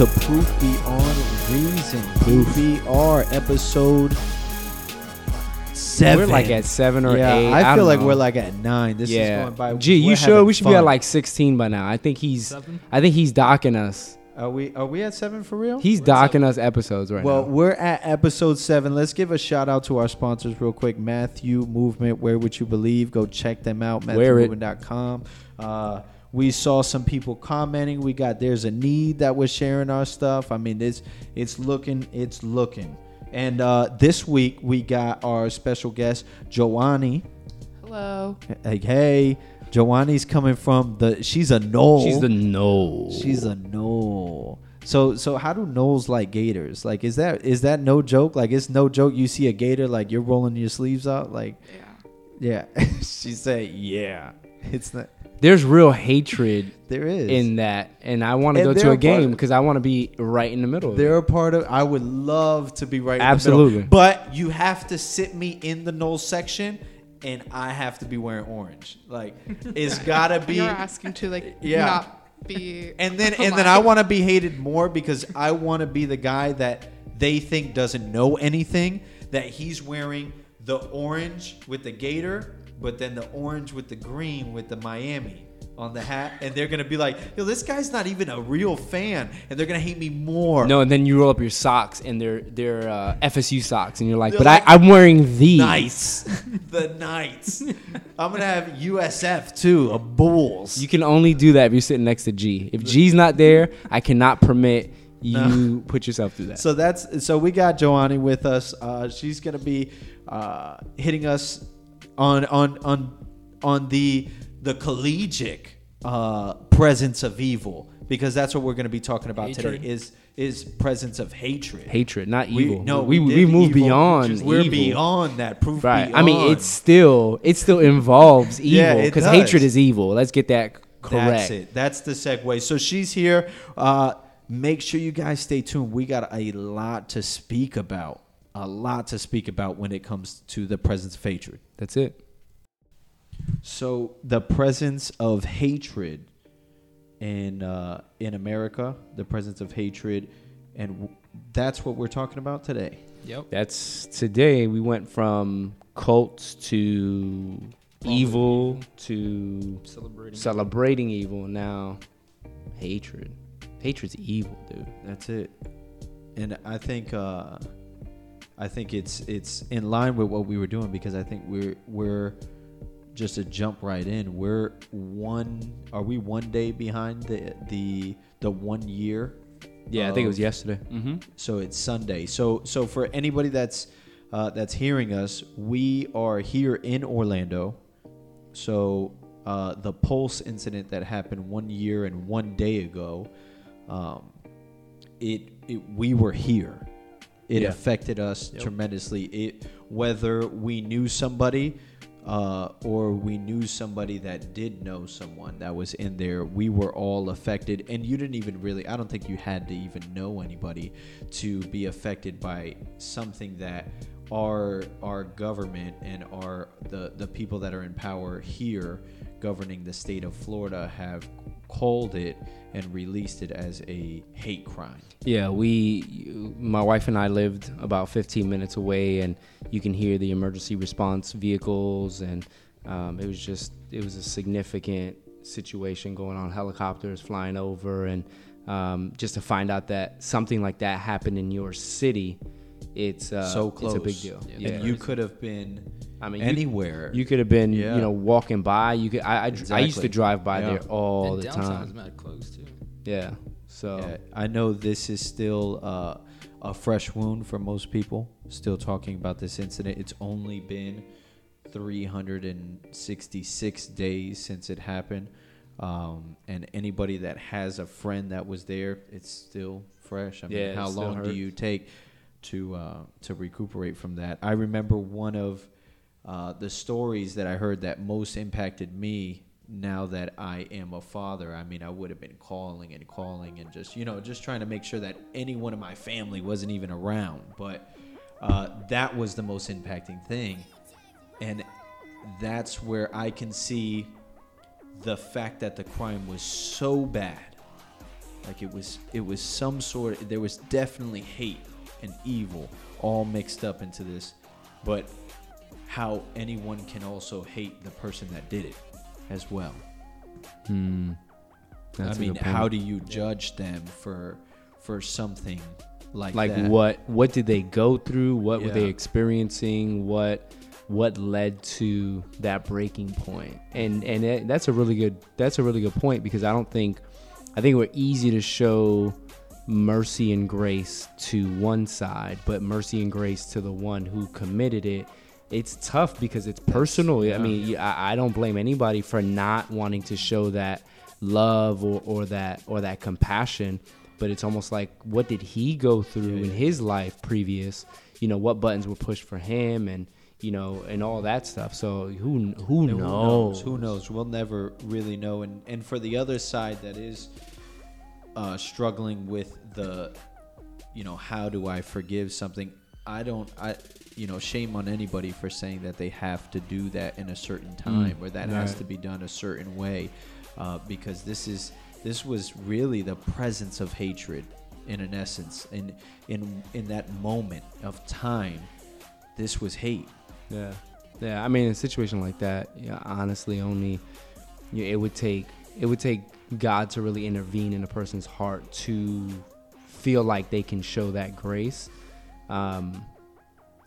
Welcome to Proof Beyond Reason. Proof BR episode seven. We're like at seven or yeah, eight. I feel like know. we're like at nine. This yeah. is going by. Gee, you sure we should be at like sixteen by now? I think he's. Seven? I think he's docking us. Are we? Are we at seven for real? He's We're docking us episodes right Well, now. Well, we're at episode seven. Let's give a shout out to our sponsors real quick. Matthew Movement, Where Would You Believe? Go check them out. Wear it. MatthewMovement.com. Uh, we saw some people commenting. We got there's a need that was sharing our stuff. I mean, it's it's looking, it's looking. And uh, this week we got our special guest, Joanny. Hello. Like, hey, Joanny's coming from the. She's a Nole. She's the no. She's a Nole. So so how do Noles like gators? Like is that is that no joke? Like it's no joke. You see a gator, like you're rolling your sleeves out. Like Yeah. yeah, she said yeah. It's not. There's real hatred There is. in that, and I want to go to a a game because I want to be right in the middle. of it. They're a part of. I would love to be right. In the Absolutely. but you have to sit me in the Nole section, and I have to be wearing orange. Like it's gotta be. You're asking to like Yeah. not be. and then and then I want to be hated more because I want to be the guy that they think doesn't know anything. That he's wearing the orange with the gator, but then the orange with the green with the Miami on the hat, and they're gonna be like, "Yo, this guy's not even a real fan," and they're gonna hate me more. no, and then you roll up your socks, and they're they're uh, FSU socks, and you're like, They're but like, I, I'm wearing these. Knights, the Knights. I'm gonna have USF too, a Bulls. You can only do that if you're sitting next to G. If G's not there, I cannot permit you put yourself through that. So that's so we got Joanny with us. Uh, she's gonna be uh, hitting us on on on on the the collegiate uh, presence of evil because that's what we're gonna be talking about Hatred. today. Is is presence of hatred. Hatred, not We, evil. no, we we, did move evil, beyond. which We're evil. beyond that. Proof. Right. I mean, it's still it still involves evil it because does. hatred is evil. Let's get that correct. That's it. That's the segue. So she's here. Uh, make sure you guys stay tuned. We got a lot to speak about. A lot to speak about when it comes to the presence of hatred. That's it. So the presence of hatred in uh, in America, the presence of hatred, and w- that's what we're talking about today. Yep. That's today. We went from cults to evil to Celebrating. celebrating evil. Now, hatred. Hatred's evil, dude. That's it. And I think uh, I think it's it's in line with what we were doing because I think we're we're just to jump right in. We're one. Are we one day behind the the the one year? Yeah, I think it was yesterday. Mm-hmm. So it's Sunday. So so for anybody that's uh, that's hearing us, we are here in Orlando. So uh, the Pulse incident that happened one year and one day ago, um, it, it we were here. It Yeah. affected us Yep. tremendously. It whether we knew somebody uh, or we knew somebody that did know someone that was in there, we were all affected. And you didn't even really, I don't think you had to even know anybody to be affected by something that our our government and our the the people that are in power here governing the state of Florida have called it and released it as a hate crime. Yeah, we, my wife and I lived about 15 minutes away, and you can hear the emergency response vehicles, and um, it was just, it was a significant situation going on. Helicopters flying over, and um, just to find out that something like that happened in your city, it's uh, so close. It's a big deal. Yeah, Yeah, And you could have been I mean, anywhere. You could have been, Yeah. you know, walking by. You could. I, I, dr- I used to drive by Yeah. there all and the downtown is time. mad close too. Yeah. So Yeah, I know this is still uh, a fresh wound for most people. Still talking about this incident. It's only been 366 days since it happened. Um, and anybody that has a friend that was there, it's still fresh. I mean, Yeah, how still long do you take to uh, to recuperate from that? I remember one of uh, the stories that I heard that most impacted me now that I am a father. I mean, I would have been calling and calling and just, you know, just trying to make sure that anyone in my family wasn't even around. But uh, that was the most impacting thing. And that's where I can see the fact that the crime was so bad Like it was it was some sort of there was definitely hate and evil all mixed up into this. But how anyone can also hate the person that did it as well. Hmm. I mean, how do you judge them for for something like like that? what what did they go through what were they experiencing what what led to that breaking point? point and and it, that's a really good that's a really good point because i don't think i think we're easy to show mercy and grace to one side but mercy and grace to the one who committed it. It's tough because it's personal. I mean I, I don't blame anybody for not wanting to show that love or, or that or that compassion but it's almost like what did he go through Yeah, in yeah. his life previous? You know what buttons were pushed for him and you know and all that stuff. So who who And knows? Who knows? We'll never really know. And and for the other side that is uh, struggling with the, you know, how do I forgive something? I don't. I you know, shame on anybody for saying that they have to do that in a certain time or that has to be done a certain way, uh, because this is this was really the presence of hatred in an essence in in in that moment of time. This was hate. Yeah, yeah. I mean, in a situation like that, yeah, honestly, only yeah, it would take it would take God to really intervene in a person's heart to feel like they can show that grace. Um,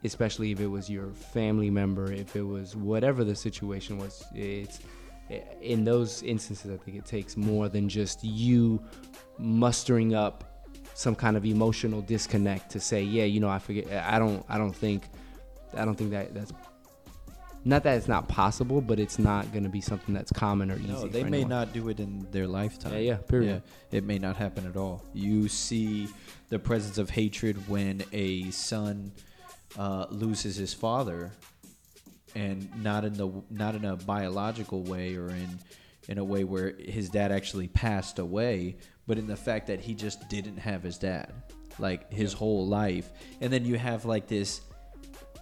especially if it was your family member, if it was whatever the situation was. It's in those instances, I think it takes more than just you mustering up some kind of emotional disconnect to say, yeah, you know, I forget. I don't. I don't think. I don't think that that's not that it's not possible, but it's not going to be something that's common or easy. No, they may anyone. not do it in their lifetime. Yeah, yeah, period. Yeah, it may not happen at all. You see the presence of hatred when a son uh, loses his father, and not in the not in a biological way or in in a way where his dad actually passed away, but in the fact that he just didn't have his dad, like his whole life, and then you have like this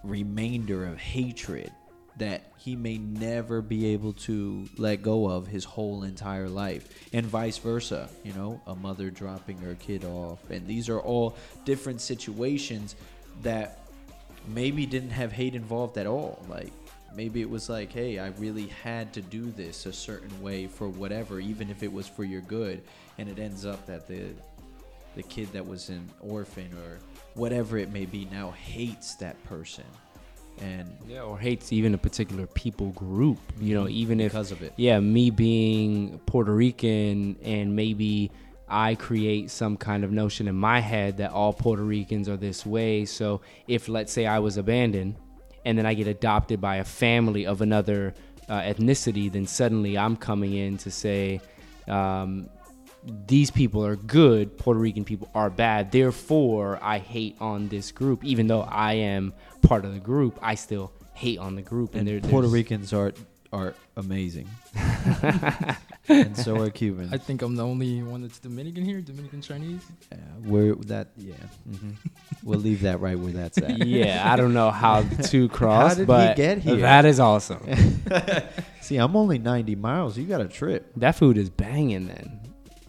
remainder of hatred that he may never be able to let go of his whole entire life and vice versa you know a mother dropping her kid off. And these are all different situations that maybe didn't have hate involved at all. Like maybe it was like hey i really had to do this a certain way for whatever even if it was for your good. And it ends up that the the kid that was an orphan or whatever it may be now hates that person and Yeah, or hates even a particular people group. You know, even if because of it yeah, me being Puerto Rican and maybe I create some kind of notion in my head that all Puerto Ricans are this way. So if let's say I was abandoned and then I get adopted by a family of another uh, ethnicity, then suddenly I'm coming in to say. Um, these people are good, Puerto Rican people are bad. Therefore, I hate on this group. Even though I am part of the group, I still hate on the group. and there- Puerto there's- Ricans are are amazing, and so are Cubans. I think I'm the only one that's Dominican here, Dominican Chinese. Yeah, we're that. Yeah, mhm. we'll leave that right where that's at. yeah, I don't know how the two crossed, did he but get here? that is awesome. See, I'm only 90 miles. You got a trip. that food is banging. Then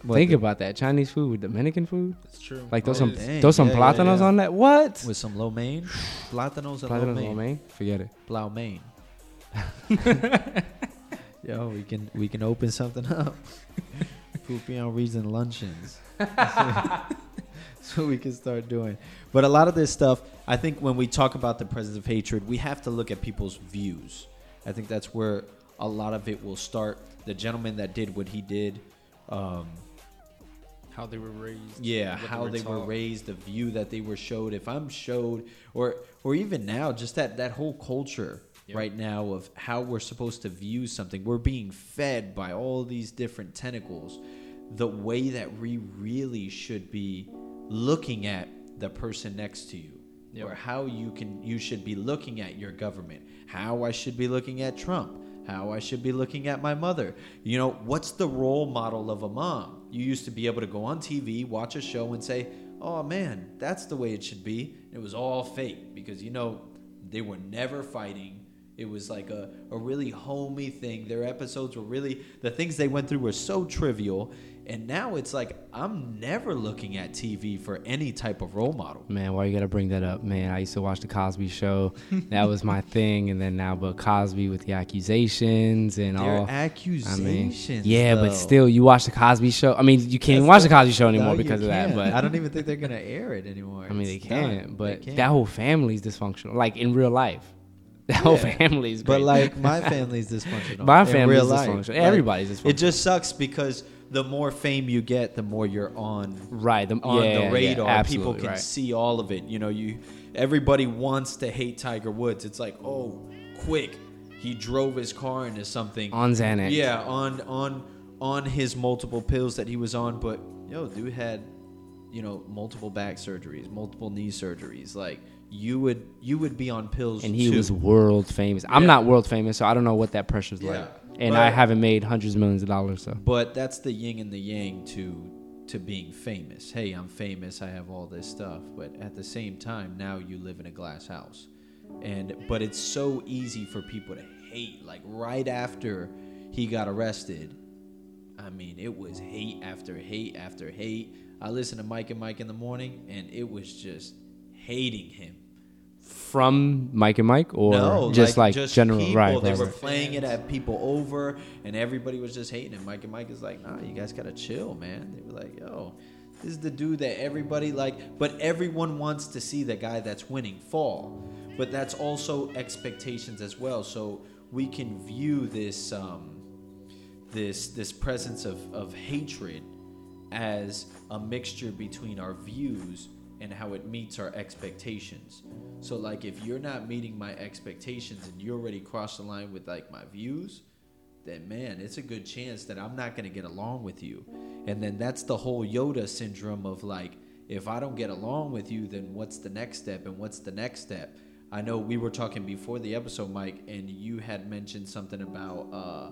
What think the- about that Chinese food with Dominican food. It's true. Like those Oh, some dang. those some Yeah, yeah, plátanos yeah. on that. What? with some lo mein, plátanos and Plátanos lo lo mein, mein? Forget it. plow mein. Yo, we can we can open something up. Pupion reason luncheons. so we can start doing. But a lot of this stuff, I think when we talk about the presence of hatred, we have to look at people's views. I think that's where a lot of it will start. The gentleman that did what he did, um, How they were raised. yeah, how they were taught. raised, the view that they were showed. If I'm showed, or or even now, just that that whole culture Yep. right now of how we're supposed to view something. We're being fed by all these different tentacles. The way that we really should be looking at the person next to you, Yep. or how you can you should be looking at your government, how I should be looking at Trump, how I should be looking at my mother. You know, what's the role model of a mom? You used to be able to go on TV, watch a show, and say, "Oh man, that's the way it should be." It was all fake because you know they were never fighting. It was like a, a really homey thing. Their episodes were really the things they went through were so trivial, And now it's like I'm never looking at TV for any type of role model. Man, why you gotta bring that up, man? I used to watch the Cosby Show. that was my thing, and then now, but Cosby with the accusations and They're all. accusations. yeah, but still, you watch the Cosby Show. I mean, you can't That's watch the- the Cosby Show anymore No, because of that. But I don't even think they're gonna air it anymore. I mean, they can't. They But can't. that whole family's dysfunctional, like in real life. That whole Yeah. family's. But like my family's dysfunctional. My family's real life. dysfunctional. Like, Everybody's dysfunctional. It just sucks because the more fame you get, the more you're on right the, on yeah, the yeah, radar. People can right. see all of it. You know, you everybody wants to hate Tiger Woods. It's like, oh, quick, he drove his car into something. on Xanax. Yeah, on on on his multiple pills that he was on, but yo, dude had, you know, multiple back surgeries, multiple knee surgeries. Like you would you would be on pills, and he too. was world famous. I'm Yeah. not world famous, so I don't know what that pressure's like. And I haven't made hundreds of millions of dollars, so But that's the yin and the yang to to being famous. Hey, I'm famous. I have all this stuff, but at the same time, now you live in a glass house. And but it's so easy for people to hate like right after he got arrested. I mean, it was hate after hate after hate. I listened to Mike and Mike in the morning and it was just hating him. From Mike and Mike, or no, just like, just general, people, right? They right, were playing it at people over, and everybody was just hating it. Mike and Mike is like, nah, you guys gotta chill, man. They were like, yo, this is the dude that everybody like, but everyone wants to see the guy that's winning fall. But that's also expectations as well. So we can view this um, this this presence of, of hatred as a mixture between our views and how it meets our expectations. So like if you're not meeting my expectations and you already crossed the line with like my views, then man, it's a good chance that I'm not going to get along with you. And then that's the whole Yoda syndrome of like if I don't get along with you, then what's the next step and what's the next step? I know we were talking before the episode, Mike, and you had mentioned something about uh,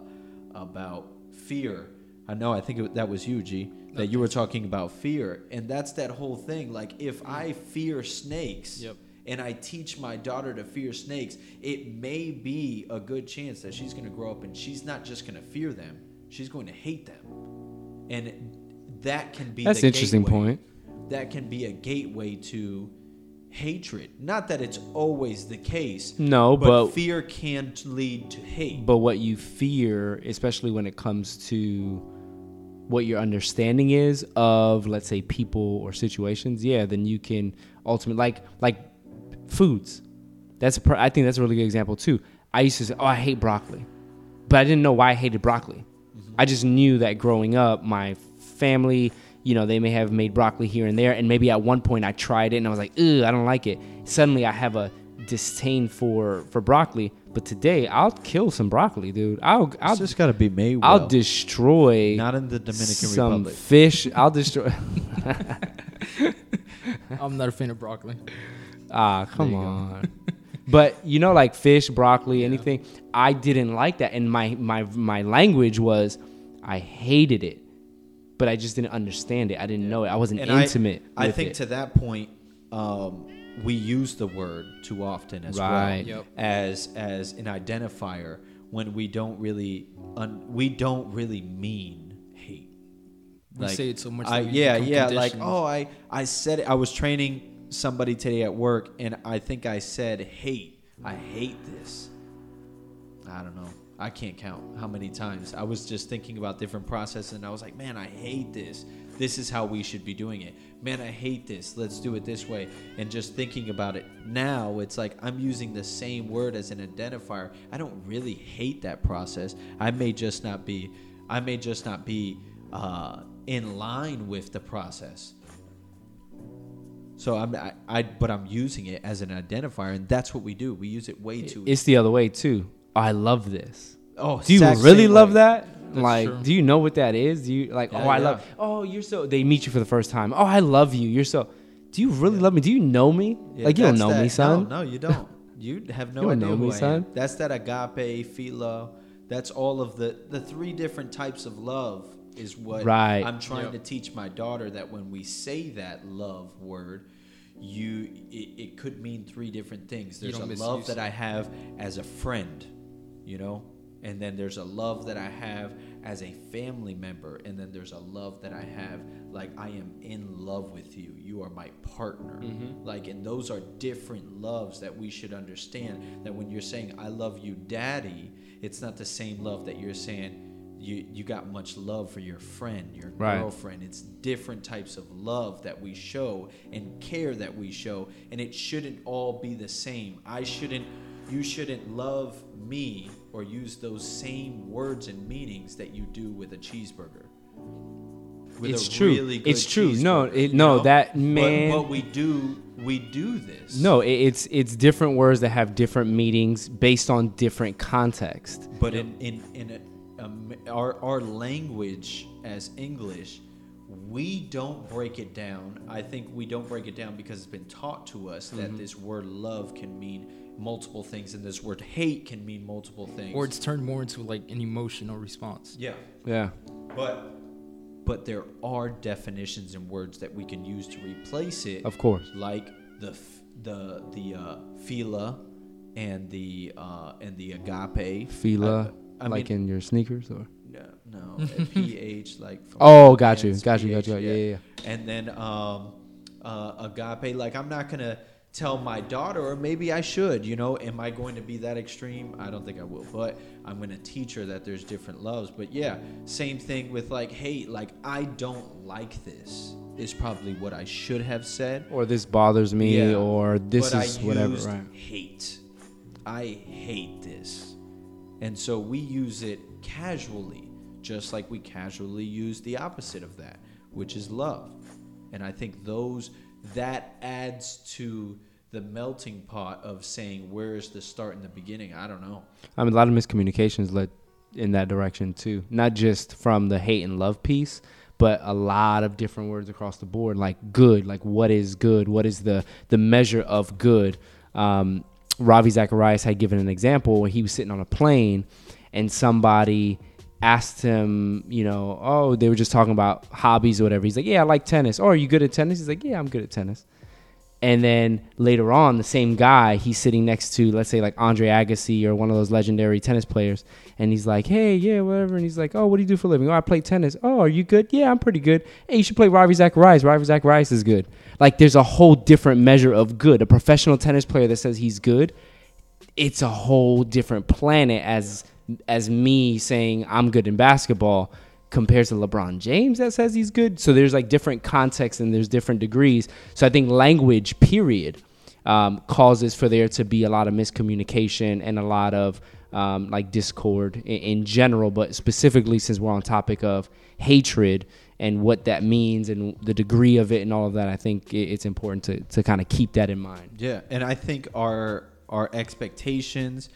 about fear. I know. I think it, that was you, G. That you were talking about fear, and that's that whole thing. Like, if mm-hmm. I fear snakes, Yep. and I teach my daughter to fear snakes, it may be a good chance that she's going to grow up and she's not just going to fear them; she's going to hate them, and that can be That's the an interesting gateway. point. That can be a gateway to hatred. Not that it's always the case. No, but, but fear can lead to hate. but what you fear, especially when it comes to what your understanding is of, let's say, people or situations, yeah, then you can ultimately like like foods. That's a, pr- I think that's a really good example too. I used to say, "Oh, I hate broccoli," but I didn't know why I hated broccoli. Mm-hmm. I just knew that growing up, my family, you know, they may have made broccoli here and there, and maybe at one point I tried it and I was like, "Ugh, I don't like it." Suddenly, I have a disdain for for broccoli. But today, I'll kill some broccoli, dude. I'll I'll it's just got to be made. I'll destroy Not in the Dominican some Republic. fish. I'll destroy. I'm not a fan of broccoli. Ah, come There you go. on. but you know, like fish, broccoli, anything. I didn't like that, and my my my language was, I hated it, but I just didn't understand it. I didn't know it. I wasn't And intimate. I, with think it. to that point, um, we use the word too often as Right. well Yep. as as an identifier when we don't really un, we don't really mean hate. We say it so much I, we yeah, yeah. Like, oh, I I said it. I was training somebody today at work, and I think I said hate. I hate this. I don't know. I can't count how many times. I was just thinking about different processes and I was like, man, I hate this. This is how we should be doing it. Man, I hate this. Let's do it this way. And just thinking about it now, it's like I'm using the same word as an identifier. I don't really hate that process. I may just not be I may just not be uh, in line with the process. So I'm I, I but I'm using it as an identifier and that's what we do. We use it way too it's the other way too. I love this. Oh, Do you really love way. that? That's like, true. do you know what that is? Do you like? Yeah, oh, I yeah. love. Oh, you're so. They meet you for the first time. Oh, I love you. You're so. Do you really love me? Do you know me? Yeah, like you don't know that- me, son. No, no, you don't. You have no You idea know who me, I am. son. That's that agape, philo. That's all of the the three different types of love is what Right. I'm trying Yep. to teach my daughter that when we say that love word, you it, it could mean three different things. There's a love that. I have as a friend, you know, and then there's a love that I have as a family member. And then there's a love that i have like i am in love with you. You are my partner. Mm-hmm. like and those are different loves that we should understand. That when you're saying i love you daddy it's not the same love that you're saying you you got much love for your friend your Right. girlfriend. It's different types of love that we show and care that we show. And it shouldn't all be the same. I shouldn't you shouldn't love me or use those same words and meanings that you do with a cheeseburger With It's a true. really good It's true. No, it- no, know? that But- man- but, we do we do this No, it, it's it's different words that have different meanings based on different context. But in in in a, um, our our language as English, we don't break it down. I think we don't break it down because it's been taught to us Mm-hmm. that this word love can mean multiple things, and this word hate can mean multiple things. Or it's turned more into like an emotional response. yeah, Yeah. but but there are definitions and words that we can use to replace it. Of course. like the the the uh, phila and the uh, and the agape. Fila, Uh, I like mean, in your sneakers, or no, no, ph like. oh, got you, Japan's got you, got you. Yeah, yeah, yeah. And then um, uh, agape, like I'm not gonna tell my daughter, or maybe I should. You know, am I going to be that extreme? I don't think I will, but I'm gonna teach her that there's different loves. But yeah, same thing with like, hey, like I don't like this. Is probably what I should have said. Or this bothers me, Yeah, or this is whatever, right? Hate. I hate this. And so we use it casually, just like we casually use the opposite of that, which is love. And I think those that adds to the melting pot of saying where's the start and the beginning. I don't know. I mean, a lot of miscommunications led in that direction too. Not just from the hate and love piece, but a lot of different words across the board, like good, like what is good, what is the the measure of good. Um, Ravi Zacharias had given an example where he was sitting on a plane, and somebody asked him, you know, oh, they were just talking about hobbies or whatever. He's like, yeah, I like tennis. Oh, are you good at tennis? He's like, yeah, I'm good at tennis. And then later on, the same guy, he's sitting next to, let's say, like Andre Agassi or one of those legendary tennis players. And he's like, hey, yeah, whatever. And he's like, oh, what do you do for a living? Oh, I play tennis. Oh, are you good? Yeah, I'm pretty good. Hey, you should play Ravi Zacharias. Ravi Zacharias is good. Like, there's a whole different measure of good. A professional tennis player that says he's good, it's a whole different planet as as me saying I'm good in basketball compared to LeBron James that says he's good. So there's like different contexts and there's different degrees. So I think language, period, um, causes for there to be a lot of miscommunication and a lot of um, like discord in, in general, but specifically since we're on topic of hatred and what that means and the degree of it and all of that, I think it, it's important to, to kind of keep that in mind. Yeah, and I think our our expectations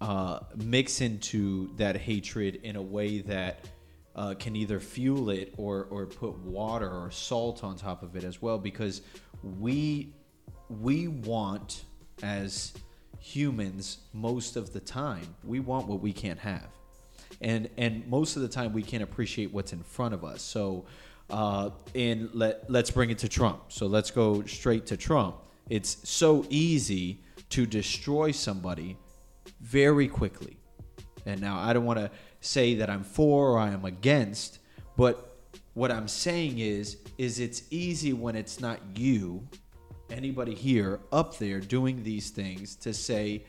uh, mix into that hatred in a way that uh, can either fuel it or or put water or salt on top of it as well, because we we want as humans most of the time we want what we can't have and and most of the time we can't appreciate what's in front of us. So, uh, in let let's bring it to Trump. So let's go straight to Trump. It's so easy to destroy somebody very quickly. And now I don't want to say that I'm for or I am against, but what I'm saying is is it's easy when it's not you, anybody here up there doing these things to say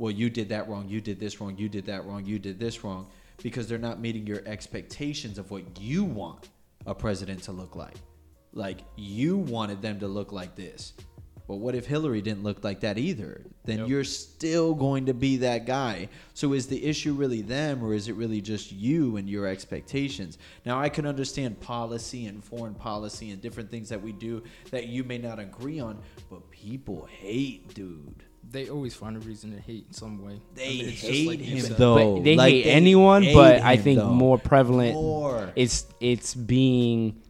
well, you did that wrong, you did this wrong, you did that wrong, you did this wrong, because they're not meeting your expectations of what you want a president to look like. Like, you wanted them to look like this. But what if Hillary didn't look like that either? Then Yep. you're still going to be that guy. So is the issue really them or is it really just you and your expectations? Now I can understand policy and foreign policy and different things that we do that you may not agree on, but people hate, dude. They always find a reason to hate in some way. They I mean, it's just hate like you him though. But they Like, hate they anyone, hate but I think though. more prevalent. More. It's it's being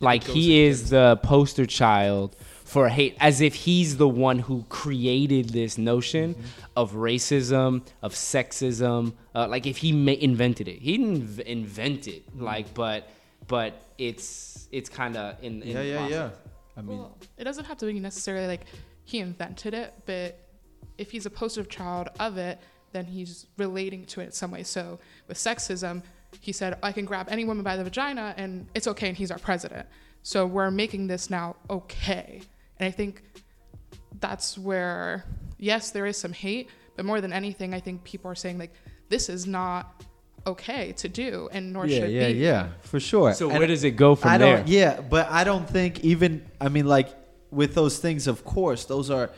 like goes he is the poster child for hate, as if he's the one who created this notion Mm-hmm. of racism, of sexism. Uh, like if he ma- invented it, he didn't inv- invent it. Mm-hmm. Like, but but it's it's kind of in, in yeah, yeah, process. yeah. I mean, well, it doesn't have to be necessarily like he invented it, but if he's a poster child of it, then he's relating to it in some way. So with sexism, he said, I can grab any woman by the vagina and it's okay and he's our president. So we're making this now okay. And I think that's where, yes, there is some hate, but more than anything, I think people are saying, like, this is not okay to do and nor yeah, should yeah, be. yeah, yeah, for sure. So And where does it go from I there? don't. Yeah, but I don't think even. I mean, like with those things, of course, those are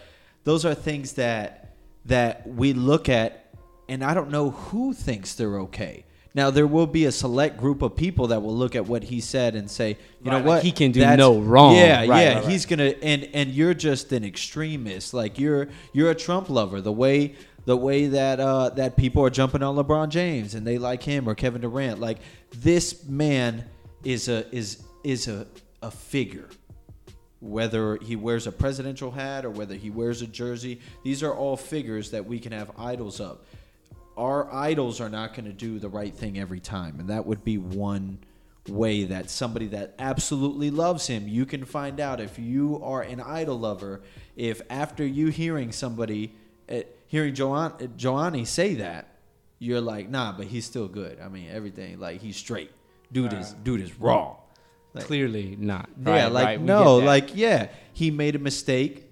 those are things that that we look at, and I don't know who thinks they're okay. Now there will be a select group of people that will look at what he said and say, you Right, know like what, he can do That's- no wrong. Yeah, Right, yeah, right. he's gonna and and you're just an extremist. Like you're you're a Trump lover. The way the way that uh, that people are jumping on LeBron James and they like him or Kevin Durant. Like this man is a is is a a figure. Whether he wears a presidential hat or whether he wears a jersey, these are all figures that we can have idols of. Our idols are not going to do the right thing every time, and that would be one way that somebody that absolutely loves him, you can find out if you are an idol lover, if after you hearing somebody, uh, hearing Joan, uh, say that, you're like, nah, but he's still good. I mean, everything like he's straight. Dude is dude is wrong. Like- Clearly not. yeah, Right, like right, no, like yeah, he made a mistake,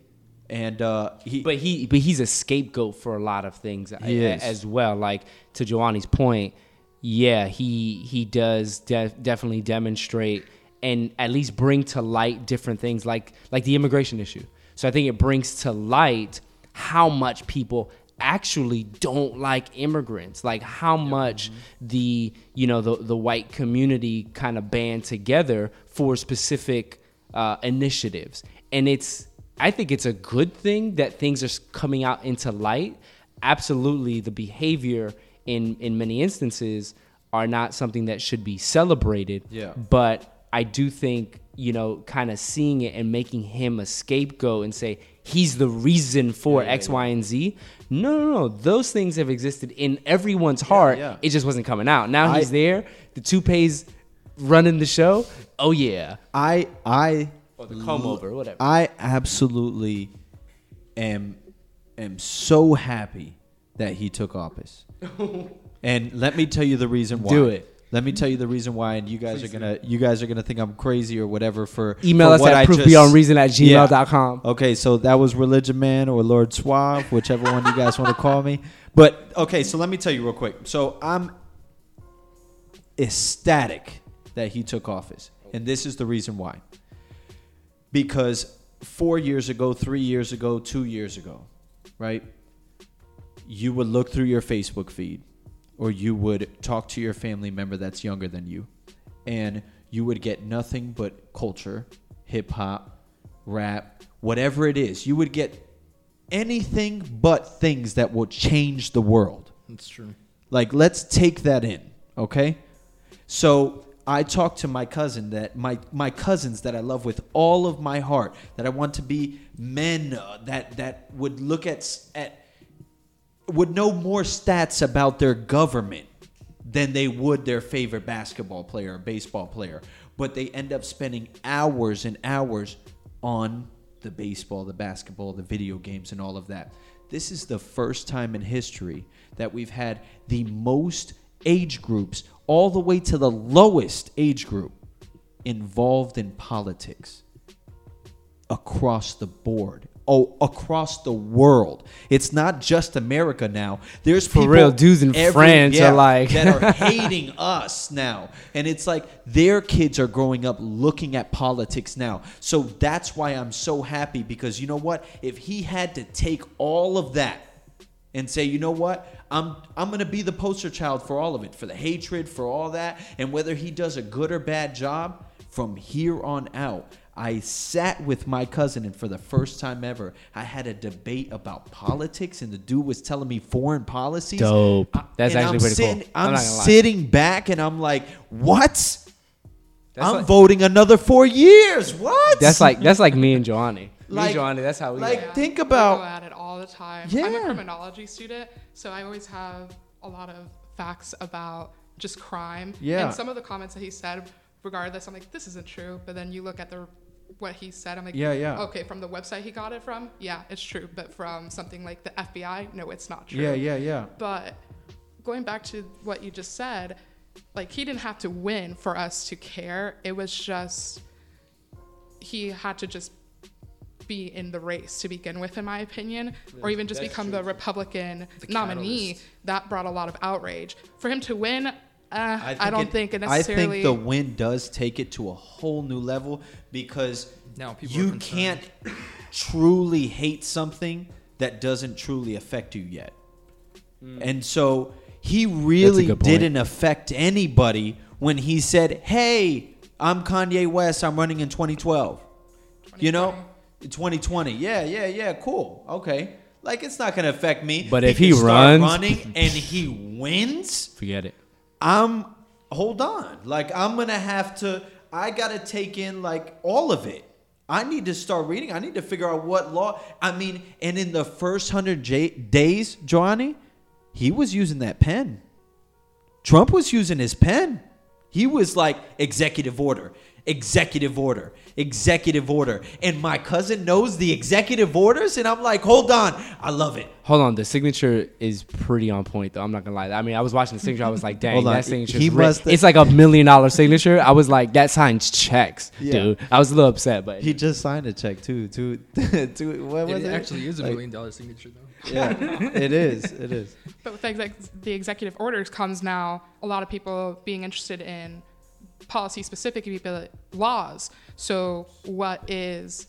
and uh, he. But he, but he's a scapegoat for a lot of things He a- as well. Like to Giovanni's point, yeah, he he does de- definitely demonstrate and at least bring to light different things, like like the immigration issue. So I think it brings to light how much people actually don't like immigrants like how much the you know the the white community kind of band together for specific uh, initiatives and it's I think it's a good thing that things are coming out into light. Absolutely, the behavior in in many instances are not something that should be celebrated. Yeah. But I do think you know, kind of seeing it and making him a scapegoat and say he's the reason for X, Y, and Z. No, no, no. Those things have existed in everyone's heart. yeah. It just wasn't coming out. Now I- he's there. The toupee's running the show. Oh yeah. I I Or the comb over, whatever. I absolutely am am so happy that he took office. and let me tell you the reason why. Do it. Let me tell you the reason why, and you guys are gonna you guys are gonna think I'm crazy or whatever for Email for us what at I just- proofbeyondreason at Yeah. gmail.com. Okay, so that was Religion Man or Lord Suave, whichever one you guys want to call me. But okay, so let me tell you real quick. So I'm ecstatic that he took office, and this is the reason why. Because four years ago, three years ago, two years ago, right? You would look through your Facebook feed, or you would talk to your family member that's younger than you, and you would get nothing but culture, hip hop, rap, whatever it is. You would get anything but things that will change the world. That's true. Like, let's take that in, okay? So I talk to my cousin that my my cousins that I love with all of my heart that I want to be men uh, that that would look at at would know more stats about their government than they would their favorite basketball player or baseball player, but they end up spending hours and hours on the baseball, the basketball, the video games, and all of that. This is the first time in history that we've had the most age groups, all the way to the lowest age group, involved in politics across the board. Oh, across the world. It's not just America now. There's For people real, dudes in France are like- that are hating us now. And it's like their kids are growing up looking at politics now. So that's why I'm so happy because you know what? If he had to take all of that and say, you know what? I'm I'm gonna be the poster child for all of it, for the hatred, for all that, and whether he does a good or bad job, from here on out, I sat with my cousin and for the first time ever, I had a debate about politics, and the dude was telling me foreign policies. Dope. I- That's and actually I'm pretty cool. I'm I'm, not gonna lie. sitting back and I'm like, what? That's I'm like- voting another four years. What? That's like that's like me and Johnny. me Like- and Johnny, that's how we like- like, think we about- go at it all the time. Yeah. I'm a criminology student, so I always have a lot of facts about just crime. Yeah. And some of the comments that he said, regardless, I'm like, this isn't true. But then you look at the what he said, I'm like, Yeah, yeah. Okay, from the website he got it from, yeah, it's true. But from something like the FBI, no, it's not true. yeah, yeah, yeah. But going back to what you just said, like he didn't have to win for us to care. It was just he had to just be in the race to begin with, in my opinion, or even just that's become true, the. Republican The nominee. catalyst. That brought a lot of outrage. For him to win, uh, I, think don't it- think it I think the win does take it to a whole new level because Now people you can't truly hate something that doesn't truly affect you yet. And so he really didn't affect anybody when he said, "Hey, I'm Kanye West. I'm running in 2012." You know, 2020. Yeah, yeah, yeah. Cool. Okay. Like it's not gonna affect me. But if he can start runs- running and he wins, Forget it. I'm hold on. Like I'm gonna have to. I gotta take in like all of it. I need to start reading. I need to figure out what law. I mean, and in the first hundred J- days, Johnny, he was using that pen. Trump was using his pen. He was like executive order, executive order, executive order, and my cousin knows the executive orders, and I'm like, hold on, I love it. Hold on, the signature is pretty on point though. I'm not gonna lie. I mean, I was watching the signature. I was like, dang, that signature. He He must have- it's like a million dollar signature. I was like, that signs checks, Yeah. dude. I was a little upset, but He just signed a check too. To, to what was It it? actually is a Like- million dollar signature though. Yeah, it is. It is. But with the, exec- the executive orders comes now a lot of people being interested in policy specific laws. So what is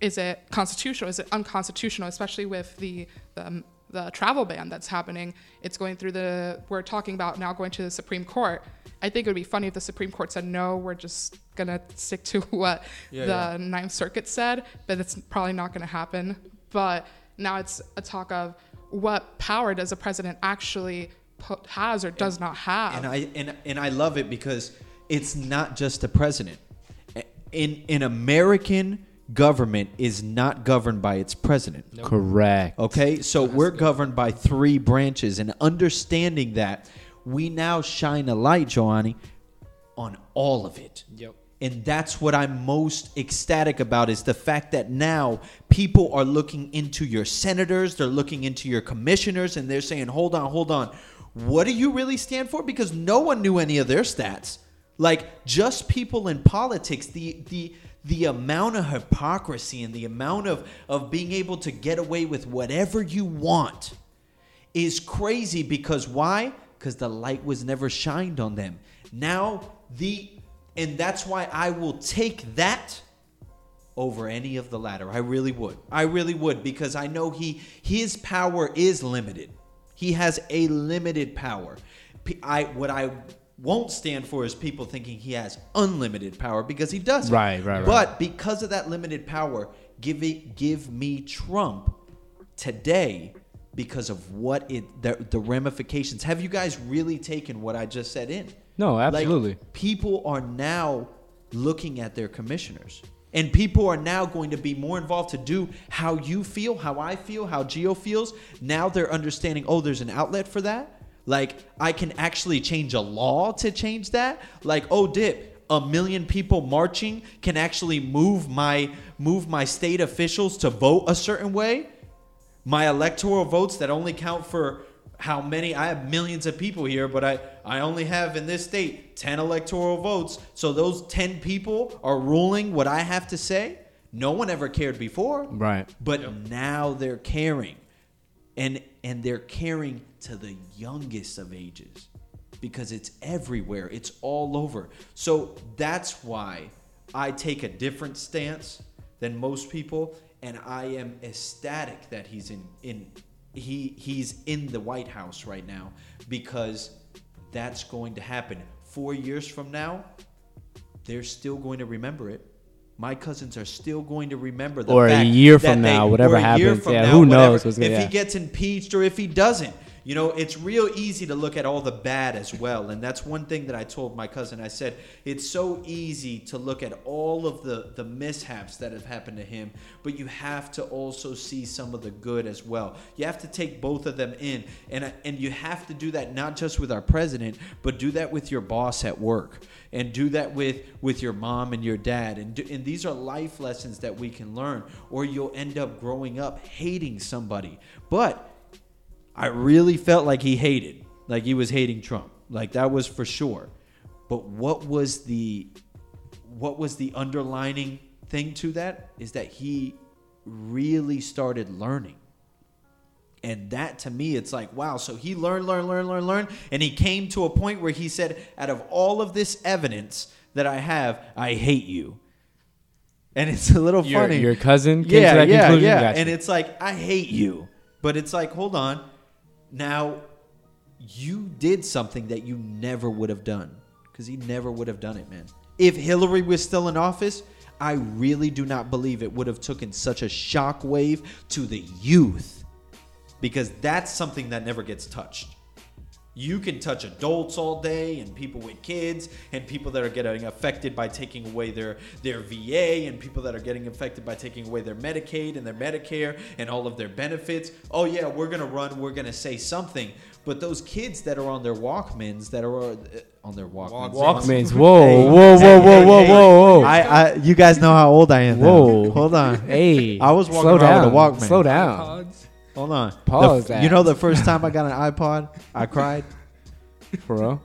is it constitutional? Is it unconstitutional? Especially with the the, um, the travel ban that's happening. It's going through the. We're talking about now going to the Supreme Court. I think it would be funny if the Supreme Court said no. We're just gonna stick to what Yeah, the yeah. Ninth Circuit said, but it's probably not going to happen. But now it's a talk of what power does a president actually put, has or does not have. And I and and I love it because it's not just the president. In in American government is not governed by its president. correct. Okay, so we're governed by three branches, and understanding that, we now shine a light, Joanny, on all of it. Yep. And that's what I'm most ecstatic about is the fact that now people are looking into your senators, they're looking into your commissioners, and they're saying, hold on, hold on. What do you really stand for? Because no one knew any of their stats. Like just people in politics, the the the amount of hypocrisy and the amount of, of being able to get away with whatever you want is crazy because why? Because the light was never shined on them. Now the and that's why I will take that over any of the latter. I really would. I really would because I know he his power is limited. He has a limited power. I what I won't stand for is people thinking he has unlimited power because he doesn't. Right, right, right. But because of that limited power, give it give me Trump today because of what it the, the ramifications. Have you guys really taken what I just said in? No, Like, absolutely. people are now looking at their commissioners. And people are now going to be more involved to do how you feel, how I feel, how Geo feels. Now they're understanding, oh, there's an outlet for that. Like, I can actually change a law to change that. Like, oh, dip, a million people marching can actually move my move my state officials to vote a certain way my electoral votes that only count for how many I have millions of people here, but I, I only have in this state 10 electoral votes. So those 10 people are ruling what I have to say. No one ever cared before. Right. But now they're caring. And and they're caring to the youngest of ages because it's everywhere. It's all over. So that's why I take a different stance than most people and I am ecstatic that he's in in he he's in the White House right now because that's going to happen. 4 years from now, they're still going to remember it. My cousins are still going to remember the Or a year from now, whatever or a year happens. Yeah, now, who knows if yeah. he gets impeached or if he doesn't. You know, it's real easy to look at all the bad as well. And that's one thing that I told my cousin. I said, it's so easy to look at all of the, the mishaps that have happened to him, but you have to also see some of the good as well. You have to take both of them in. And, and you have to do that not just with our president, but do that with your boss at work. And do that with, with your mom and your dad. And, do, and these are life lessons that we can learn, or you'll end up growing up hating somebody. But I really felt like he hated, like he was hating Trump. Like that was for sure. But what was the what was the underlining thing to that is that he really started learning. And that to me, it's like, wow. So he learned, learned, learned, learned, learned. And he came to a point where he said, out of all of this evidence that I have, I hate you. And it's a little Your, funny. your cousin came yeah, to that yeah, conclusion. yeah. Gotcha. And it's like, I hate you. But it's like, hold on. Now, you did something that you never would have done. Because he never would have done it, man. If Hillary was still in office, I really do not believe it would have taken such a shock wave to the youth. Because that's something that never gets touched. You can touch adults all day and people with kids and people that are getting affected by taking away their, their VA and people that are getting affected by taking away their Medicaid and their Medicare and all of their benefits. Oh, yeah, we're going to run, we're going to say something. But those kids that are on their Walkmans, that are uh, on their Walkmans. Walkmans. Whoa, Hey, whoa, whoa, whoa, hey, whoa, hey. whoa, whoa. I, I, you guys know how old I am. now. Whoa. Hold on. hey, I was walking slow around down. with a Walkman. Slow down. Hold on. Pause The- that. You know the first time I got an iPod, I cried. Bro,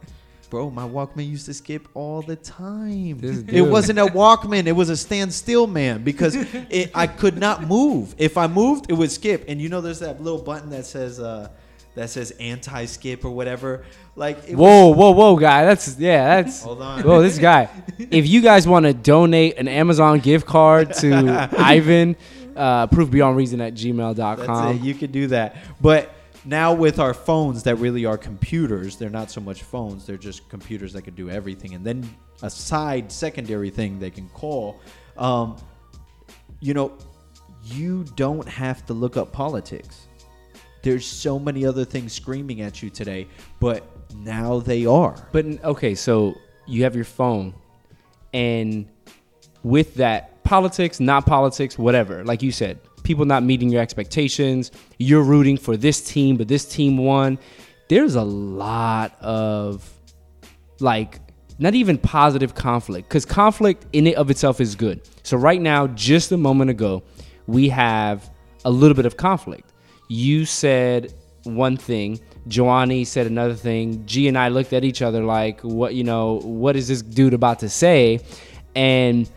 Bro, my Walkman used to skip all the time. This It dude. wasn't a Walkman, it was a standstill man because it, I could not move. If I moved, it would skip. And you know there's that little button that says uh that says anti-skip or whatever. Like it whoa, was, whoa, whoa, guy. That's yeah. That's Hold on. Whoa, this guy. If you guys want to donate an Amazon gift card to Ivan, uh, proof beyond reason at That's gmail.com. it. You could do that. But now with our phones that really are computers, they're not so much phones, they're just computers that could do everything. And then a side secondary thing they can call. Um, you know, you don't have to look up politics. There's so many other things screaming at you today, but now they are. But okay, so you have your phone, and with that, politics, not politics, whatever. Like you said, people not meeting your expectations. You're rooting for this team, but this team won. There's a lot of like not even positive conflict because conflict in it of itself is good. So right now, just a moment ago, we have a little bit of conflict. You said one thing, Joanny said another thing. G and I looked at each other like, "What? You know, what is this dude about to say?" And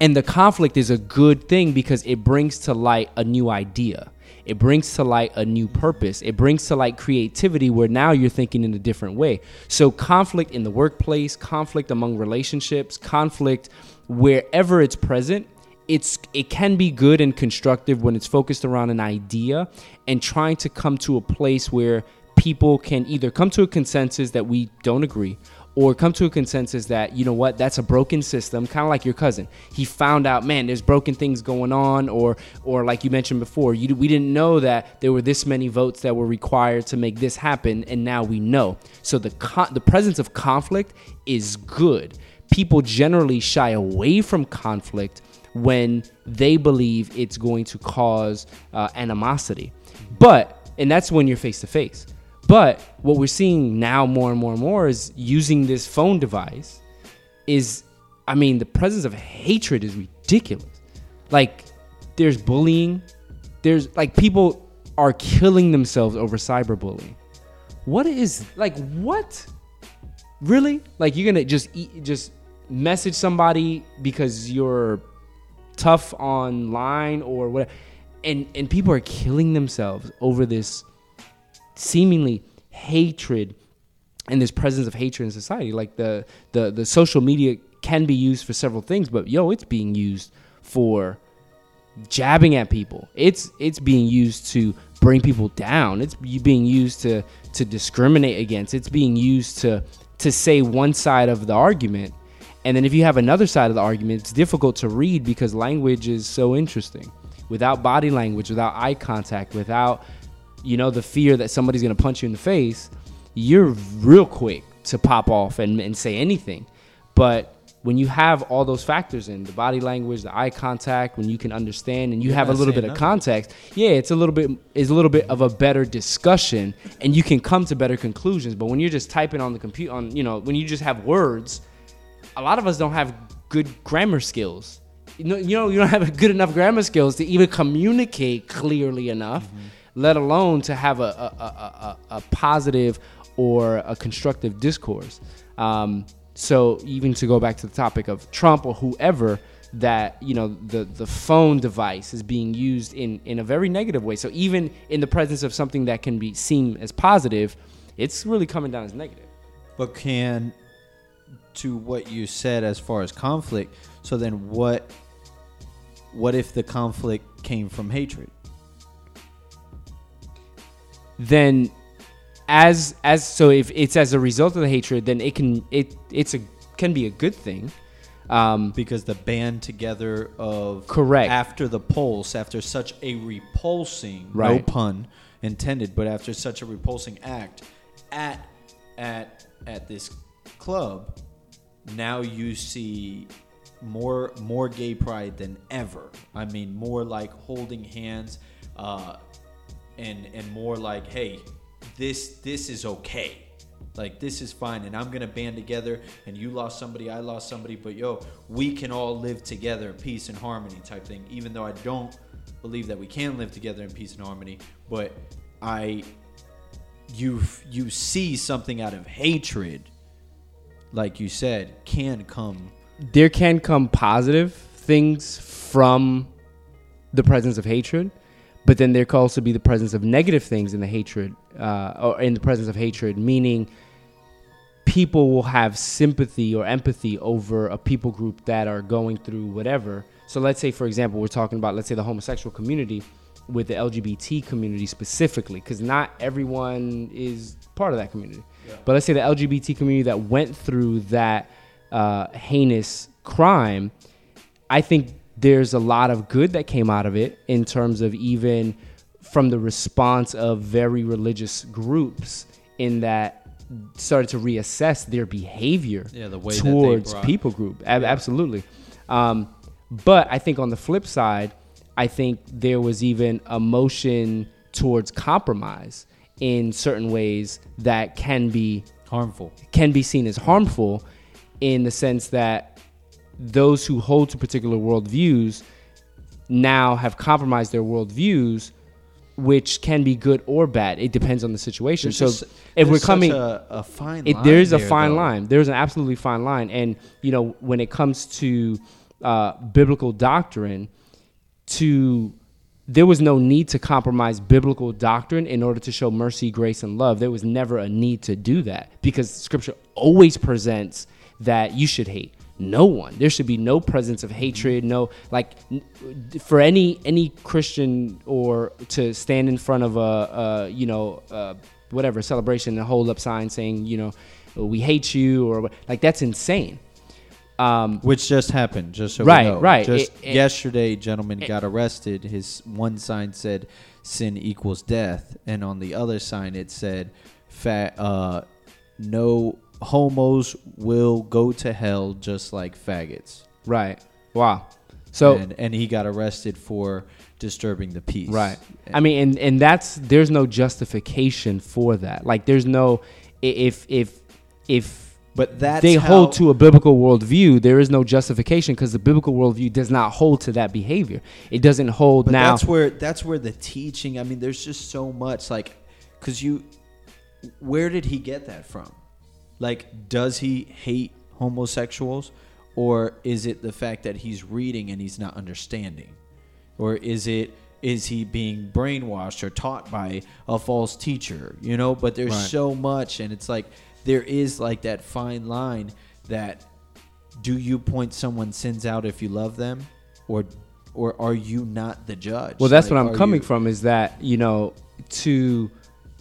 and the conflict is a good thing because it brings to light a new idea. It brings to light a new purpose. It brings to light creativity where now you're thinking in a different way. So, conflict in the workplace, conflict among relationships, conflict wherever it's present, it's it can be good and constructive when it's focused around an idea and trying to come to a place where people can either come to a consensus that we don't agree or come to a consensus that you know what that's a broken system kind of like your cousin. He found out man there's broken things going on or or like you mentioned before you we didn't know that there were this many votes that were required to make this happen and now we know. So the con- the presence of conflict is good. People generally shy away from conflict when they believe it's going to cause uh, animosity. But and that's when you're face to face but what we're seeing now more and more and more is using this phone device is I mean the presence of hatred is ridiculous. Like there's bullying, there's like people are killing themselves over cyberbullying. What is like what? Really? Like you're to just eat, just message somebody because you're tough online or what and and people are killing themselves over this seemingly hatred and this presence of hatred in society. Like the the the social media can be used for several things but yo it's being used for jabbing at people. It's it's being used to bring people down. It's being used to to discriminate against. It's being used to to say one side of the argument. And then if you have another side of the argument it's difficult to read because language is so interesting. Without body language without eye contact without you know the fear that somebody's going to punch you in the face you're real quick to pop off and, and say anything. But when you have all those factors in the body language the eye contact when you can understand and you You're have a little bit of context yeah it's a little bit is a little bit of a better discussion and you can come to better conclusions. But when you're just typing on the computer on you know when you just have words a lot of us don't have good grammar skills. You know, you know, you don't have good enough grammar skills to even communicate clearly enough, mm-hmm. Let alone to have a, a, a, a, positive or a constructive discourse. Um, so even to go back to the topic of Trump or whoever that you know the the phone device is being used in in a very negative way. So even in the presence of something that can be seen as positive, it's really coming down as negative. But can to what you said as far as conflict, so then what what if the conflict came from hatred? Then as as so if it's as a result of the hatred, then it can it it's a can be a good thing. Um, Because the band together of Correct. after the pulse, after such a repulsing right. no pun intended, but after such a repulsing act at at at this club, now you see more more gay pride than ever. I mean, more like holding hands, uh, and and more like, hey, this this is okay. Like this is fine, and I'm gonna band together. And you lost somebody, I lost somebody, but yo, we can all live together, peace and harmony, type thing. Even though I don't believe that we can live together in peace and harmony, but I, you you see something out of hatred, like you said, can come. there can come positive things from the presence of hatred, but then there could also be the presence of negative things in the hatred, uh, or in the presence of hatred, meaning people will have sympathy or empathy over a people group that are going through whatever. So let's say, for example, we're talking about, let's say, the homosexual community with the LGBT community specifically, because not everyone is part of that community. But let's say the LGBT community that went through that uh, heinous crime, I think there's a lot of good that came out of it in terms of even from the response of very religious groups in that started to reassess their behavior Yeah, the towards people group. Ab- Absolutely. Um, but I think on the flip side, I think there was even a motion towards compromise in certain ways that can be Harmful. can be seen as harmful in the sense that those who hold to particular worldviews now have compromised their worldviews, which can be good or bad. It depends on the situation. There's so just- if we're coming, a, a fine it, line there is a fine though. line. There's an absolutely fine line, and you know when it comes to uh, biblical doctrine, to there was no need to compromise biblical doctrine in order to show mercy, grace, and love. There was never a need to do that because Scripture always presents that you should hate no one. There should be no presence of hatred. No, like for any any Christian or to stand in front of a, a you know uh, whatever celebration and hold up signs saying you know we hate you or like that's insane. Um, Which just happened, just so Right, we know. right. Just It- it- yesterday, gentleman got arrested. His one sign said "sin equals death," and on the other sign it said "fat." Uh, no homos will go to hell just like faggots. right. Wow. So and, and he got arrested for disturbing the peace. Right. I mean, and and that's there's no justification for that. Like, there's no if if if But that they hold to a biblical worldview, there is no justification because the biblical worldview does not hold to that behavior. It doesn't hold But now. that's where that's where the teaching. I mean, there's just so much like, cause you, where did he get that from? Like, does he hate homosexuals, or is it the fact that he's reading and he's not understanding, or is it is he being brainwashed or taught by a false teacher? You know, but there's Right. so much, and it's like there is like that fine line that do you point someone sins out if you love them or or are you not the judge Well, that's Like, what I'm coming you- from. Is that you know to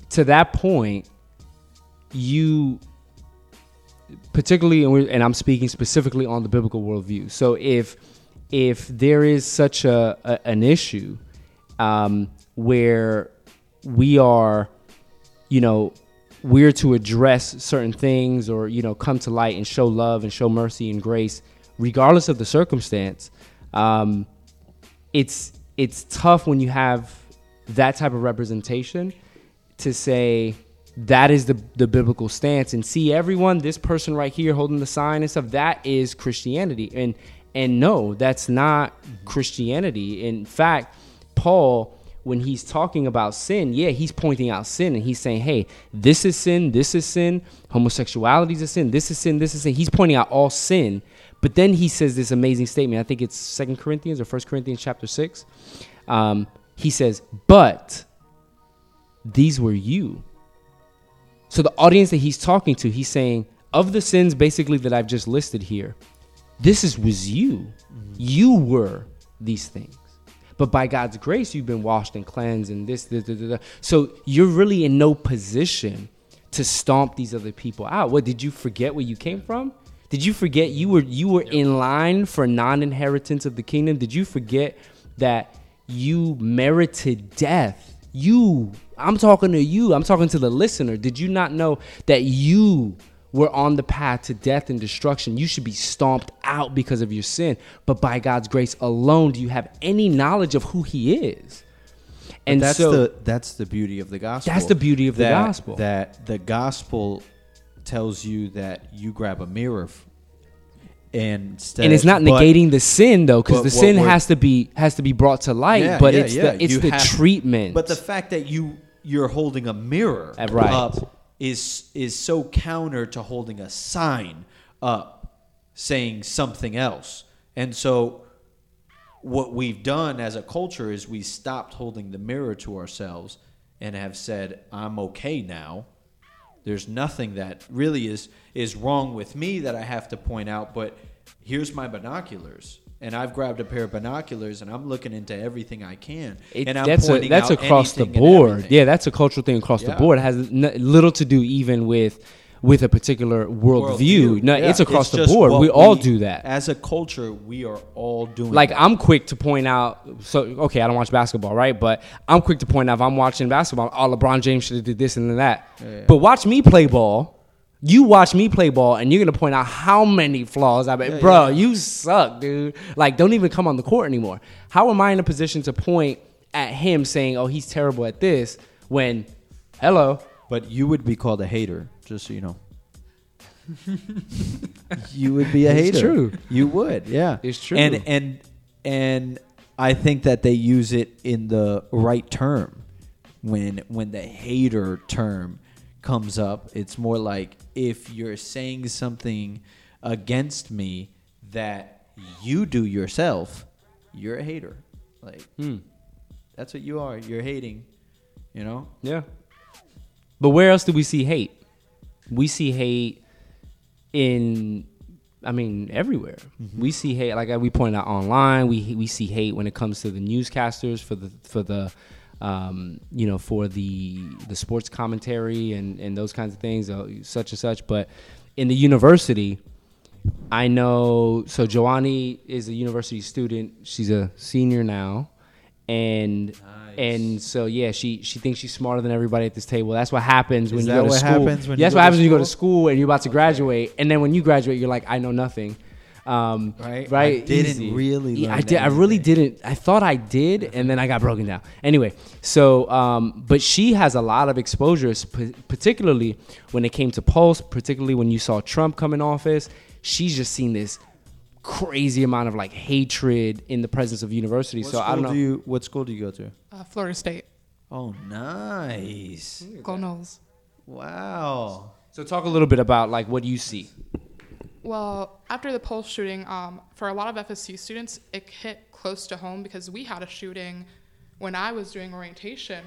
to that point, you particularly, and, and I'm speaking specifically on the biblical worldview. So if if there is such a, a an issue um, where we are, you know, we're to address certain things or you know come to light and show love and show mercy and grace, regardless of the circumstance. Um, it's it's tough when you have that type of representation to say that is the the biblical stance and see everyone this person right here holding the sign and stuff that is Christianity and and no that's not Christianity in fact Paul when he's talking about sin, yeah, he's pointing out sin and he's saying, hey, this is sin, this is sin, homosexuality is a sin, this is sin, this is sin. He's pointing out all sin. But then he says this amazing statement. I think it's Second Corinthians or First Corinthians chapter 6. Um, he says, but these were you. So the audience that he's talking to, he's saying, of the sins basically that I've just listed here, this is was you. Mm-hmm. You were these things. But by God's grace, you've been washed and cleansed and this, this, this, this. So you're really in no position to stomp these other people out. What did you forget where you came from? Did you forget you were you were in line for non-inheritance of the kingdom? Did you forget that you merited death? You, I'm talking to you. I'm talking to the listener. Did you not know that you were on the path to death and destruction? You should be stomped out because of your sin. But by God's grace alone, do you have any knowledge of who He is? And that's so, the that's the beauty of the gospel. That's the beauty of that, the gospel. That the gospel tells you that you grab a mirror f- and instead, and it's not but- negating the sin though, because the sin has to be has to be brought to light. Yeah, but yeah, it's yeah. the it's You the treatment. But the fact that you you're holding a mirror right. up is is so counter to holding a sign up saying something else. And so what we've done as a culture is we stopped holding the mirror to ourselves and have said, I'm okay now. There's nothing that really is is wrong with me that I have to point out, but here's my binoculars. And I've grabbed a pair of binoculars and I'm looking into everything I can. It- and I'm that's a, pointing that's out across the board. Yeah, that's a cultural thing across the board. It has n- little to do even with with a particular worldview. No, Yeah, it's across the board. what We all do that. As a culture, we are all doing Like that. I'm quick to point out. So okay, I don't watch basketball, right? But I'm quick to point out if I'm watching basketball, oh, LeBron James should have did this and then that. But watch me play ball. You watch me play ball, and you're gonna point out how many flaws I bet, bro. You suck, dude. Like, don't even come on the court anymore. How am I in a position to point at him saying, "Oh, he's terrible at this"? When, hello, But you would be called a hater, just so you know. you would be a It's hater. true. You would, yeah. It's true. And and and I think that they use it in the right term. When when the hater term comes up, it's more like if you're saying something against me that you do yourself, you're a hater. Like Hmm. that's what you are. You're hating. You know? Yeah. But where else do we see hate? We see hate in I mean everywhere. We see hate like we point out online. We we see hate when it comes to the newscasters for the for the um, you know for the the sports commentary and and those kinds of things uh, such and such but in the university I know. So Joanny is a university student. She's a senior now, and and so yeah, she she thinks she's smarter than everybody at this table. That's what happens when you go to what school. happens when you That's what happens when you go to school? and you're about to graduate, and then when you graduate, you're like, I know nothing. Um, Right. Right. I didn't Easy. really Yeah, I did. I really didn't. I thought I did, and then I got broken down. Anyway, so um, but she has a lot of exposures, p- particularly when it came to Pulse, particularly when you saw Trump come in office. She's just seen this crazy amount of like hatred in the presence of university. What so I don't know. do you what school do you go to? Uh, Florida State. Oh, nice. Go Noles. Wow. so talk a little bit about like what you see. Well, after the Pulse shooting, um, for a lot of FSU students, it hit close to home because we had a shooting when I was doing orientation.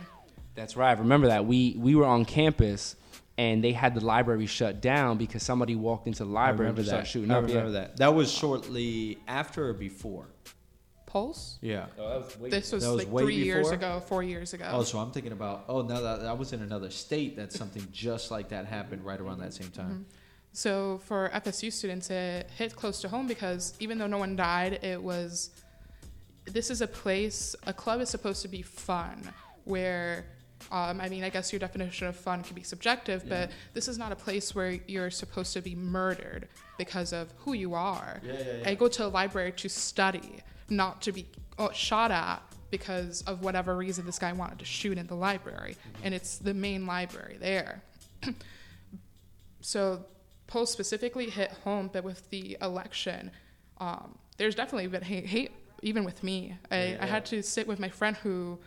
That's right. I remember that we we were on campus. And they had the library shut down because somebody walked into the library and started that. shooting I up. remember yeah. that. That was shortly after or before. Pulse? Yeah. This was, That was like way three years ago, four years ago. Oh, so I'm thinking about. Oh, no, that, that was in another state. That something just like that happened right around that same time. Mm-hmm. So for FSU students, it hit close to home because even though no one died, it was. This is a place. A club is supposed to be fun, where. Um, I mean, I guess your definition of fun can be subjective, but this is not a place where you're supposed to be murdered because of who you are. Yeah, yeah, yeah. I go to a library to study, not to be uh, shot at because of whatever reason this guy wanted to shoot in the library, and it's the main library there. so Pulse specifically hit home but with the election um, there's definitely been hate, hate even with me I, I had to sit with my friend who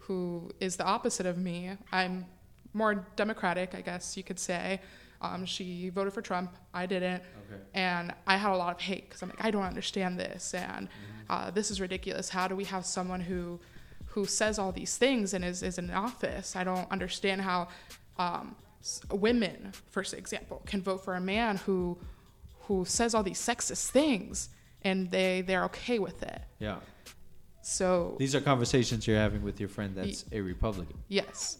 who is the opposite of me. I'm more democratic, I guess you could say. Um, she voted for Trump. I didn't. Okay. And I had a lot of hate because I'm like, I don't understand this, and Mm-hmm. uh, this is ridiculous. How do we have someone who, who says all these things and is, is in office? I don't understand how um, women, for example, can vote for a man who, who says all these sexist things, and they they're okay with it. Yeah. So These are conversations you're having with your friend that's a Republican. Yes.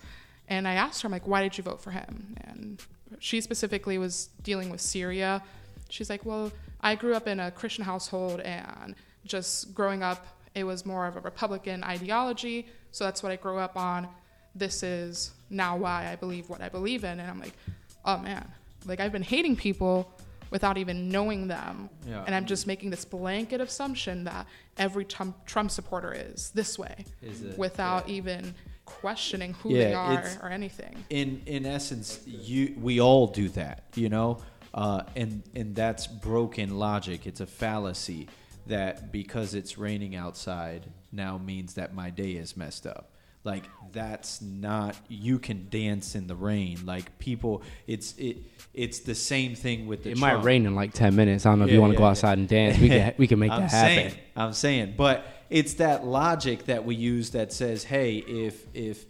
And I asked her, I'm like, why did you vote for him? And she specifically was dealing with Syria. She's like, well, I grew up in a Christian household, and just growing up, it was more of a Republican ideology. So that's what I grew up on. This is now why I believe what I believe in. And I'm like, oh man, like I've been hating people without even knowing them. Yeah. And I'm just making this blanket assumption that every Trump, Trump supporter is this way Is it- without yeah. even questioning who Yeah, they are or anything. in in essence you we all do that you know uh, and and that's broken logic it's a fallacy that because it's raining outside now means that my day is messed up like that's not you can dance in the rain like people it's it it's the same thing with the It might rain in like ten minutes. I don't know if you want to yeah, go yeah. outside and dance. We can we can make that happen. Saying, I'm saying, but it's that logic that we use that says, hey, if if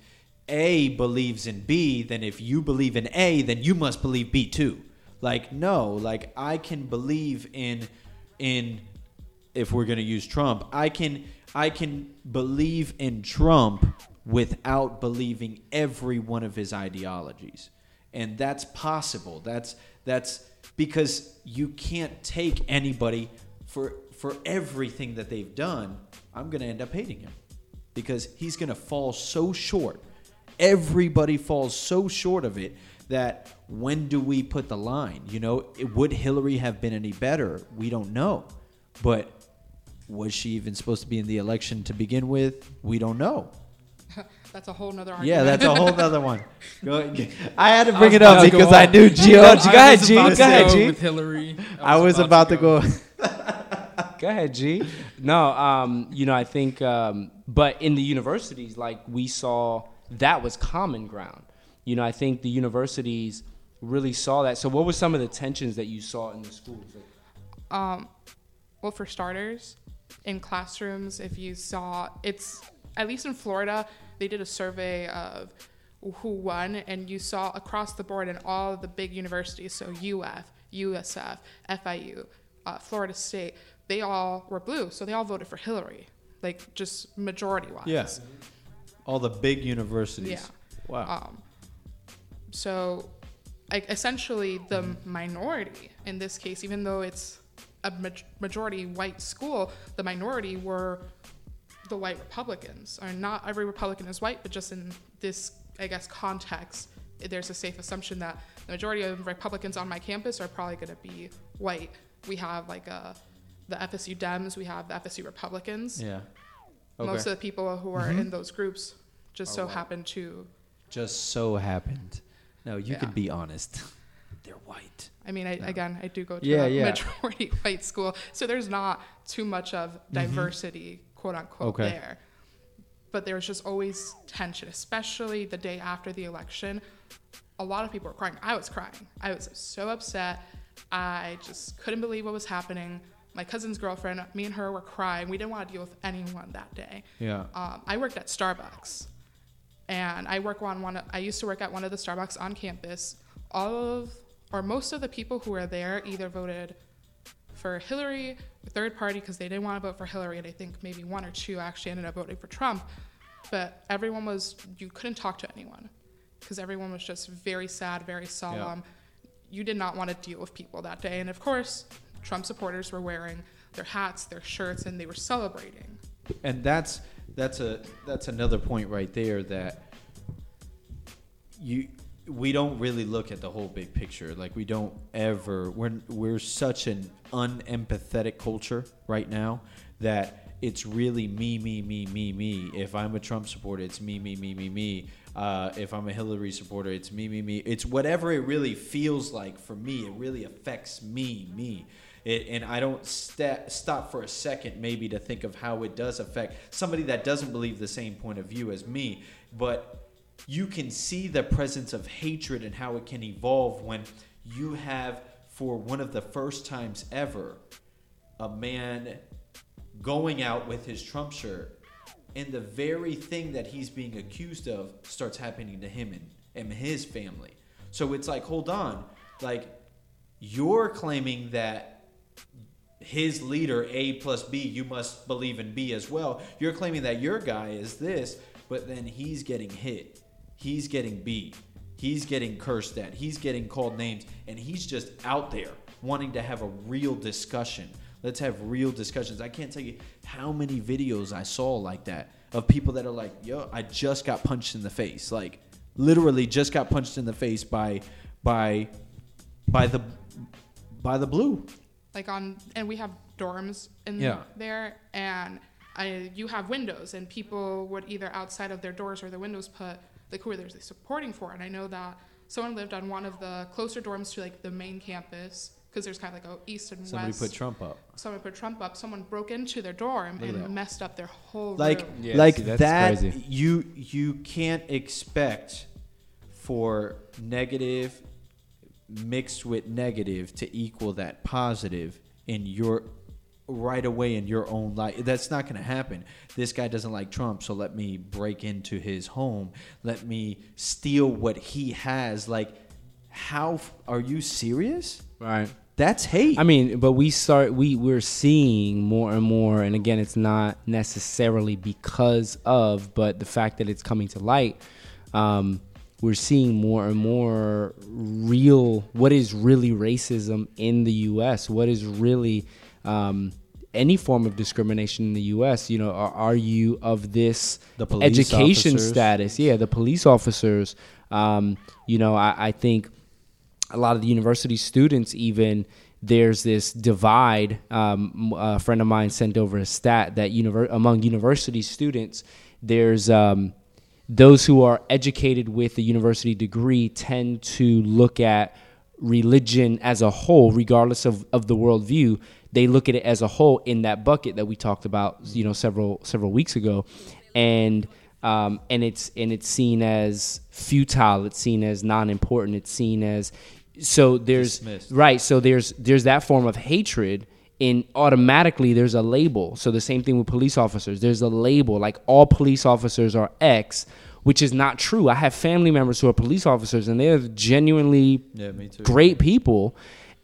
A believes in B, then if you believe in A, then you must believe B too. Like no, like I can believe in in if we're gonna use Trump, I can I can believe in Trump without believing every one of his ideologies. And that's possible. That's that's because you can't take anybody for for everything that they've done. I'm going to end up hating him because he's going to fall so short. Everybody falls so short of it that when do we put the line? You know, it, would Hillary have been any better? We don't know. But was she even supposed to be in the election to begin with? We don't know. That's a whole nother argument. Yeah, that's a whole other one. Go, I had to bring it up about to go because I knew G. Oh, go ahead, was G. Go ahead, G. With Hillary, I was about to go. Go ahead, G. No, um, you know, I think, um, but in the universities, like we saw that was common ground. You know, I think the universities really saw that. So, what were some of the tensions that you saw in the schools? Um, well, for starters, in classrooms, if you saw, it's at least in Florida, they did a survey of who won, and you saw across the board in all of the big universities, so UF, USF, FIU, uh, Florida State, they all were blue, so they all voted for Hillary, like just majority wise. Yeah. All the big universities. Yeah. Wow. Um, so, like, essentially, the minority in this case, even though it's a ma- majority white school, the minority were the white Republicans. Or not every Republican is white, but just in this, I guess, context, there's a safe assumption that the majority of Republicans on my campus are probably going to be white. We have like a, the FSU Dems, we have the FSU Republicans. yeah. Okay. Most of the people who are mm-hmm. in those groups just so happen to Just so happened. No, you Yeah. can be honest. They're white. I mean, I, again, I do go to Yeah, a yeah. majority white school, so there's not too much of mm-hmm. diversity, quote unquote. Okay. there. But there's just always tension, especially the day after the election. A lot of people were crying. I was crying. I was so upset. I just couldn't believe what was happening. My cousin's girlfriend, me and her were crying. We didn't want to deal with anyone that day. Yeah. Um, I worked at Starbucks, and I work on one. Of, I used to work at one of the Starbucks on campus. All of, or most of the people who were there either voted for Hillary, third party, because they didn't want to vote for Hillary, and I think maybe one or two actually ended up voting for Trump. But everyone was, you couldn't talk to anyone, because everyone was just very sad, very solemn. You did not want to deal with people that day, and of course, Trump supporters were wearing their hats, their shirts, and they were celebrating. and that's that's a that's another point right there that you we don't really look at the whole big picture. Like we don't ever we're we're such an unempathetic culture right now that it's really me me me me me. If i'm a trump supporter it's me me me me me. Uh, if i'm a hillary supporter it's me me me. It's whatever it really feels like for me it really affects me me. It, and I don't sta stop for a second maybe to think of how it does affect somebody that doesn't believe the same point of view as me. But you can see the presence of hatred and how it can evolve when you have, for one of the first times ever, a man going out with his Trump shirt, and the very thing that he's being accused of starts happening to him and, and his family. So it's like, hold on, like you're claiming that his leader A plus B, you must believe in B as well. You're claiming that your guy is this, but then he's getting hit, he's getting beat, he's getting cursed at, he's getting called names, and he's just out there wanting to have a real discussion. Let's have real discussions. I can't tell you how many videos I saw like that of people that are like, "Yo, I just got punched in the face." Like literally just got punched in the face by by by the by the blue. like on and we have dorms in Yeah. there and I, you have windows and people would either outside of their doors or their windows put like who are they supporting for and i know that someone lived on one of the closer dorms to like the main campus because there's kind of like a east and Somebody west put Trump up. someone put trump up someone broke into their dorm Look and that. messed up their whole Like room. Yeah, like see, that's that crazy. you you can't expect for negative mixed with negative to equal that positive in your right away in your own life. That's not going to happen. This guy doesn't like Trump, so let me break into his home. Let me steal what he has. Like, how f- are you serious? Right. That's hate. I mean, but we start we we're seeing more and more, and again, it's not necessarily because of, but the fact that it's coming to light. Um, we're seeing more and more real what is really racism in the U.S. What is really um, any form of discrimination in the U.S. You know, are, are you of this education officers. status? Yeah, the police officers. Um, you know, I, I think a lot of the university students even there's this divide um, a friend of mine sent over a stat that univer- among university students there's um, those who are educated with a university degree tend to look at religion as a whole regardless of, of the worldview they look at it as a whole in that bucket that we talked about you know several several weeks ago. And um, and it's and it's seen as futile. It's seen as non-important. It's seen as so there's Dismissed. right. So there's there's that form of hatred and automatically there's a label. So the same thing with police officers. There's a label like all police officers are x which is not true. I have family members who are police officers and they're genuinely yeah, me too. great people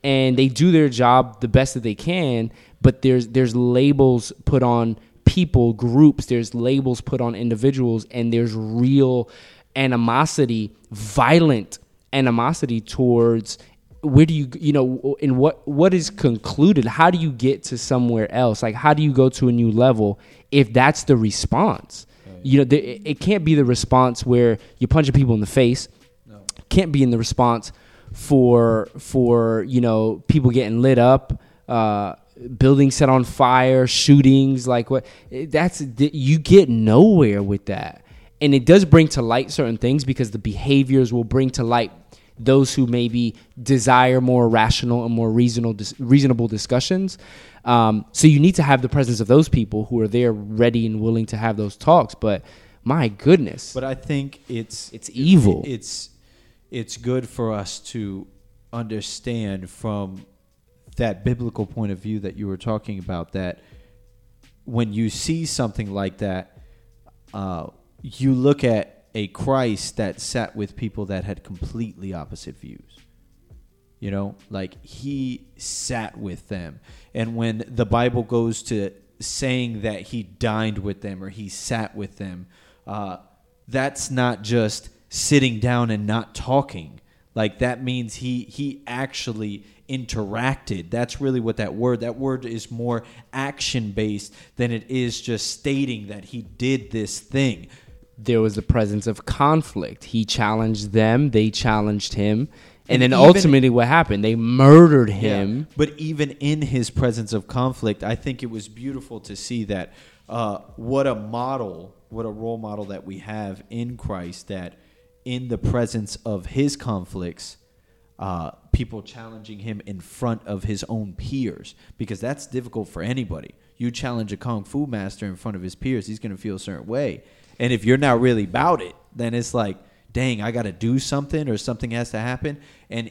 and they do their job the best that they can but there's there's labels put on people groups there's labels put on individuals and there's real animosity violent animosity towards where do you you know in what what is concluded? How do you get to somewhere else? Like how do you go to a new level if that's the response? You know the, it it can't be the response where you're punching people in the face. No. can't be in the response for for you know people getting lit up uh buildings set on fire shootings like what that's you get nowhere with that. And it does bring to light certain things because the behaviors will bring to light those who maybe desire more rational and more reasonable dis- reasonable discussions. Um, so you need to have the presence of those people who are there ready and willing to have those talks but my goodness. But I think it's It's evil. It's it's good for us to understand from that biblical point of view that you were talking about that when you see something like that, uh, you look at a Christ that sat with people that had completely opposite views. You know, like he sat with them. And when the Bible goes to saying that he dined with them or he sat with them, uh, that's not just sitting down and not talking. Like that means he he actually interacted. That's really what that word. That word is more action based than it is just stating that he did this thing. there was the presence of conflict. He challenged them, they challenged him, and, And then even- ultimately what happened? They murdered him. Yeah. But even in his presence of conflict, I think it was beautiful to see that uh, what a model, what a role model that we have in Christ that in the presence of his conflicts, uh, people challenging him in front of his own peers because that's difficult for anybody. You challenge a kung fu master in front of his peers, he's going to feel a certain way. And if you're not really about it, then it's like, dang, I got to do something or something has to happen. And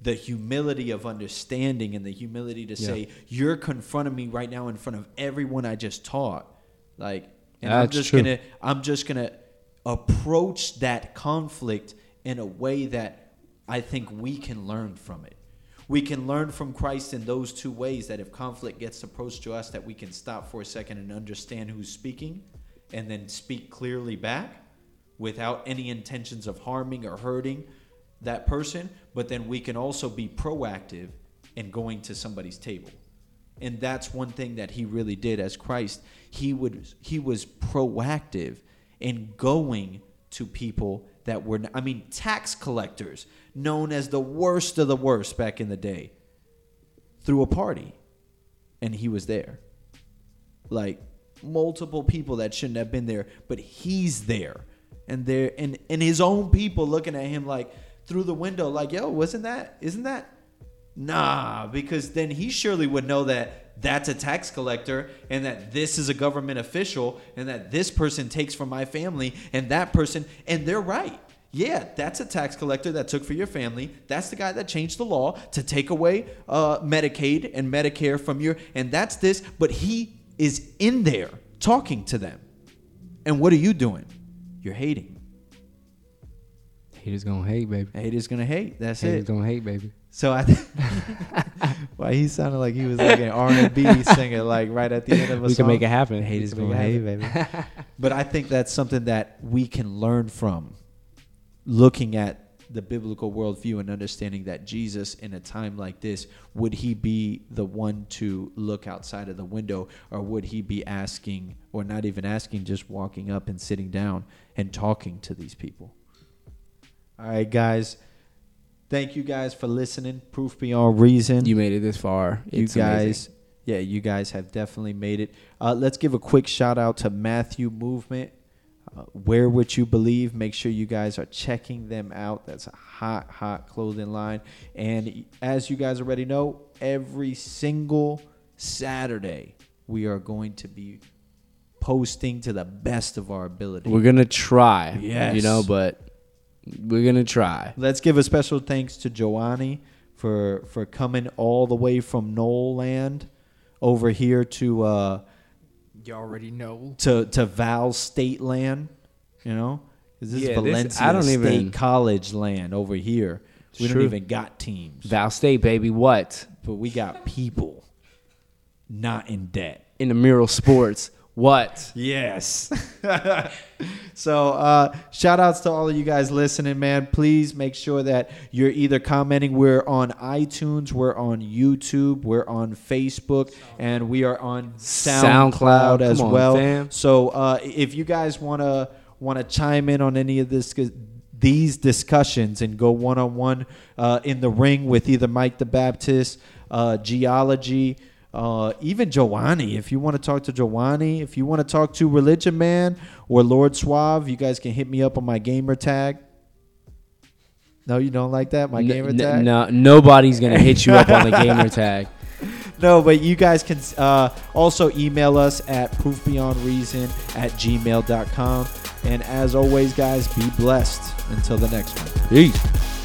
the humility of understanding and the humility to Yeah. say, you're confronting me right now in front of everyone I just taught. Like, and I'm just true. gonna, I'm just gonna approach that conflict in a way that I think we can learn from it. We can learn from Christ in those two ways that if conflict gets approached to us, that we can stop for a second and understand who's speaking and then speak clearly back without any intentions of harming or hurting that person. But then we can also be proactive in going to somebody's table. And that's one thing that he really did as Christ. He would he was proactive in going to people that were I mean tax collectors known as the worst of the worst back in the day through a party and he was there. Like multiple people that shouldn't have been there, but he's there. And there and, and his own people looking at him like through the window, like, yo, wasn't that isn't that Nah, because then he surely would know that that's a tax collector and that this is a government official and that this person takes from my family and that person, and they're right. Yeah, that's a tax collector that took for your family. That's the guy that changed the law to take away uh, Medicaid and Medicare from your, and that's this, but he is in there talking to them. And what are you doing? You're hating. Haters gonna hate, baby. Haters gonna hate. That's Haters it. Haters gonna hate, baby. So I, why he sounded like he was like an R and B singer, like right at the end of a We song. can make it happen. Hate is make hate, baby. but I think that's something that we can learn from, looking at the biblical worldview and understanding that Jesus, in a time like this, would he be the one to look outside of the window, or would he be asking, or not even asking, just walking up and sitting down and talking to these people? All right, guys. Thank you guys for listening. Proof beyond reason. You made it this far. You It's guys, amazing. yeah, you guys have definitely made it. Uh, let's give a quick shout out to Matthew Movement. Uh, Wear what you believe. Make sure you guys are checking them out. That's a hot, hot clothing line. And as you guys already know, every single Saturday we are going to be posting to the best of our ability. We're gonna try. Yes. You know, but we're gonna try. Let's give a special thanks to Joanni for for coming all the way from Nole Land over here to uh, You already know. to to Val State Land. You know, 'Cause this Yeah, is this- Valencia I don't State even- College land over here. We don't even got teams, Val State, baby. What but we got people not in debt. in the mural sports? What? Yes. so uh shout outs to all of you guys listening, man. Please make sure that you're either commenting. We're on iTunes, we're on YouTube, we're on Facebook, and we are on SoundCloud, SoundCloud. as on, well. fam. So uh if you guys wanna wanna chime in on any of this these discussions and go one on one uh in the ring with either Mike the Baptist, uh, Geology, uh, even Joanni. If you want to talk to Joanni, if you want to talk to Religion Man or Lord Suave, you guys can hit me up on my gamer tag. No, you don't like that, my gamer tag. No, nobody's gonna hit you up on the gamer tag. No, but you guys can uh, also email us at proofbeyondreason at gmail.com. And as always, guys, be blessed. Until the next one. Peace.